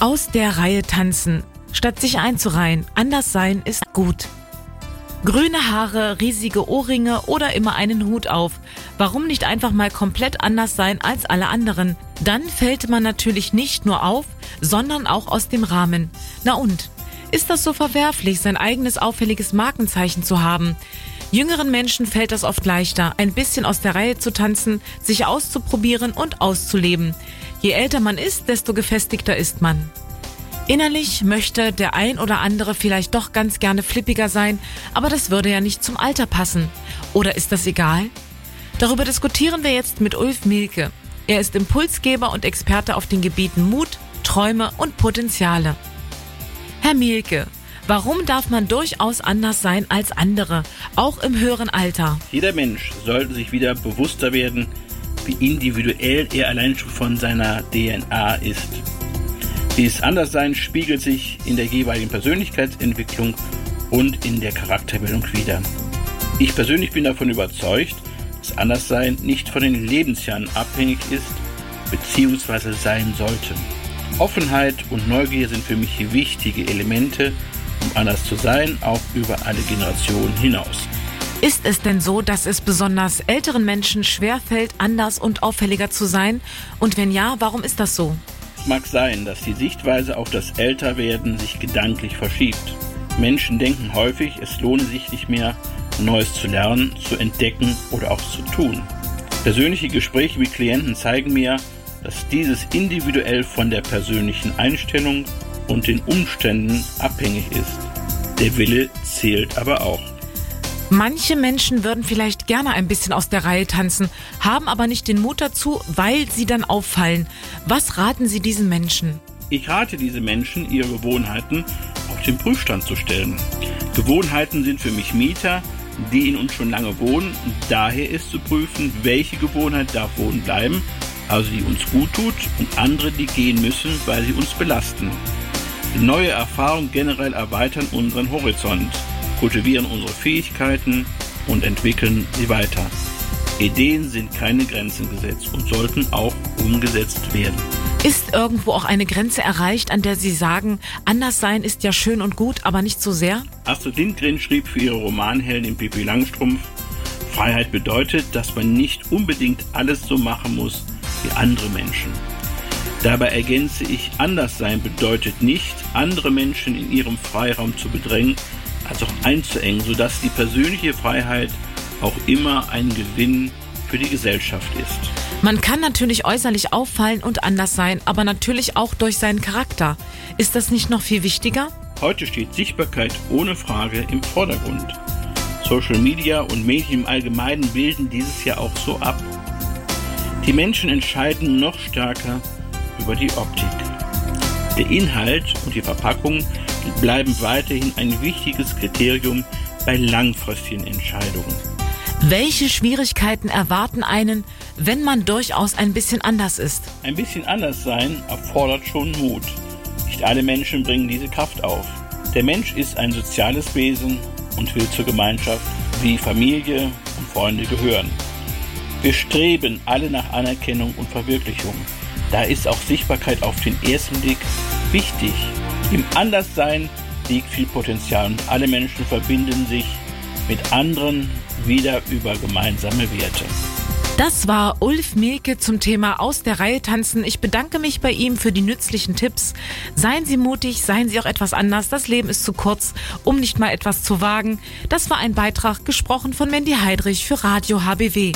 Aus der Reihe tanzen, statt sich einzureihen. Anders sein ist gut. Grüne Haare, riesige Ohrringe oder immer einen Hut auf. Warum nicht einfach mal komplett anders sein als alle anderen? Dann fällt man natürlich nicht nur auf, sondern auch aus dem Rahmen. Na und? Ist das so verwerflich, sein eigenes auffälliges Markenzeichen zu haben? Jüngeren Menschen fällt das oft leichter, ein bisschen aus der Reihe zu tanzen, sich auszuprobieren und auszuleben. Je älter man ist, desto gefestigter ist man. Innerlich möchte der ein oder andere vielleicht doch ganz gerne flippiger sein, aber das würde ja nicht zum Alter passen. Oder ist das egal? Darüber diskutieren wir jetzt mit Ulf Milke. Er ist Impulsgeber und Experte auf den Gebieten Mut, Träume und Potenziale. Herr Mielke, warum darf man durchaus anders sein als andere, auch im höheren Alter? Jeder Mensch sollte sich wieder bewusster werden, wie individuell er allein schon von seiner DNA ist. Dieses Anderssein spiegelt sich in der jeweiligen Persönlichkeitsentwicklung und in der Charakterbildung wider. Ich persönlich bin davon überzeugt, dass Anderssein nicht von den Lebensjahren abhängig ist bzw. sein sollte. Offenheit und Neugier sind für mich wichtige Elemente, um anders zu sein, auch über alle Generationen hinaus. Ist es denn so, dass es besonders älteren Menschen schwerfällt, anders und auffälliger zu sein? Und wenn ja, warum ist das so? Es mag sein, dass die Sichtweise auf das Älterwerden sich gedanklich verschiebt. Menschen denken häufig, es lohne sich nicht mehr, Neues zu lernen, zu entdecken oder auch zu tun. Persönliche Gespräche mit Klienten zeigen mir, dass dieses individuell von der persönlichen Einstellung und den Umständen abhängig ist. Der Wille zählt aber auch. Manche Menschen würden vielleicht gerne ein bisschen aus der Reihe tanzen, haben aber nicht den Mut dazu, weil sie dann auffallen. Was raten Sie diesen Menschen? Ich rate diese Menschen, ihre Gewohnheiten auf den Prüfstand zu stellen. Gewohnheiten sind für mich Mieter, die in uns schon lange wohnen. Daher ist zu prüfen, welche Gewohnheit darf wohnen bleiben also die uns gut tut, und andere, die gehen müssen, weil sie uns belasten. Neue Erfahrungen generell erweitern unseren Horizont, kultivieren unsere Fähigkeiten und entwickeln sie weiter. Ideen sind keine Grenzen gesetzt und sollten auch umgesetzt werden. Ist irgendwo auch eine Grenze erreicht, an der Sie sagen, anders sein ist ja schön und gut, aber nicht so sehr? Astrid Lindgren schrieb für ihre Romanheldin Pippi Langstrumpf, Freiheit bedeutet, dass man nicht unbedingt alles so machen muss, wie andere Menschen. Dabei ergänze ich, Anderssein bedeutet nicht, andere Menschen in ihrem Freiraum zu bedrängen, als auch einzuengen, sodass die persönliche Freiheit auch immer ein Gewinn für die Gesellschaft ist. Man kann natürlich äußerlich auffallen und anders sein, aber natürlich auch durch seinen Charakter. Ist das nicht noch viel wichtiger? Heute steht Sichtbarkeit ohne Frage im Vordergrund. Social Media und Medien im Allgemeinen bilden dieses ja auch so ab. Die Menschen entscheiden noch stärker über die Optik. Der Inhalt und die Verpackung bleiben weiterhin ein wichtiges Kriterium bei langfristigen Entscheidungen. Welche Schwierigkeiten erwarten einen, wenn man durchaus ein bisschen anders ist? Ein bisschen anders sein erfordert schon Mut. Nicht alle Menschen bringen diese Kraft auf. Der Mensch ist ein soziales Wesen und will zur Gemeinschaft wie Familie und Freunde gehören. Wir streben alle nach Anerkennung und Verwirklichung. Da ist auch Sichtbarkeit auf den ersten Blick wichtig. Im Anderssein liegt viel Potenzial und alle Menschen verbinden sich mit anderen wieder über gemeinsame Werte. Das war Ulf Mielke zum Thema Aus der Reihe tanzen. Ich bedanke mich bei ihm für die nützlichen Tipps. Seien Sie mutig, seien Sie auch etwas anders. Das Leben ist zu kurz, um nicht mal etwas zu wagen. Das war ein Beitrag gesprochen von Mandy Heidrich für Radio HBW.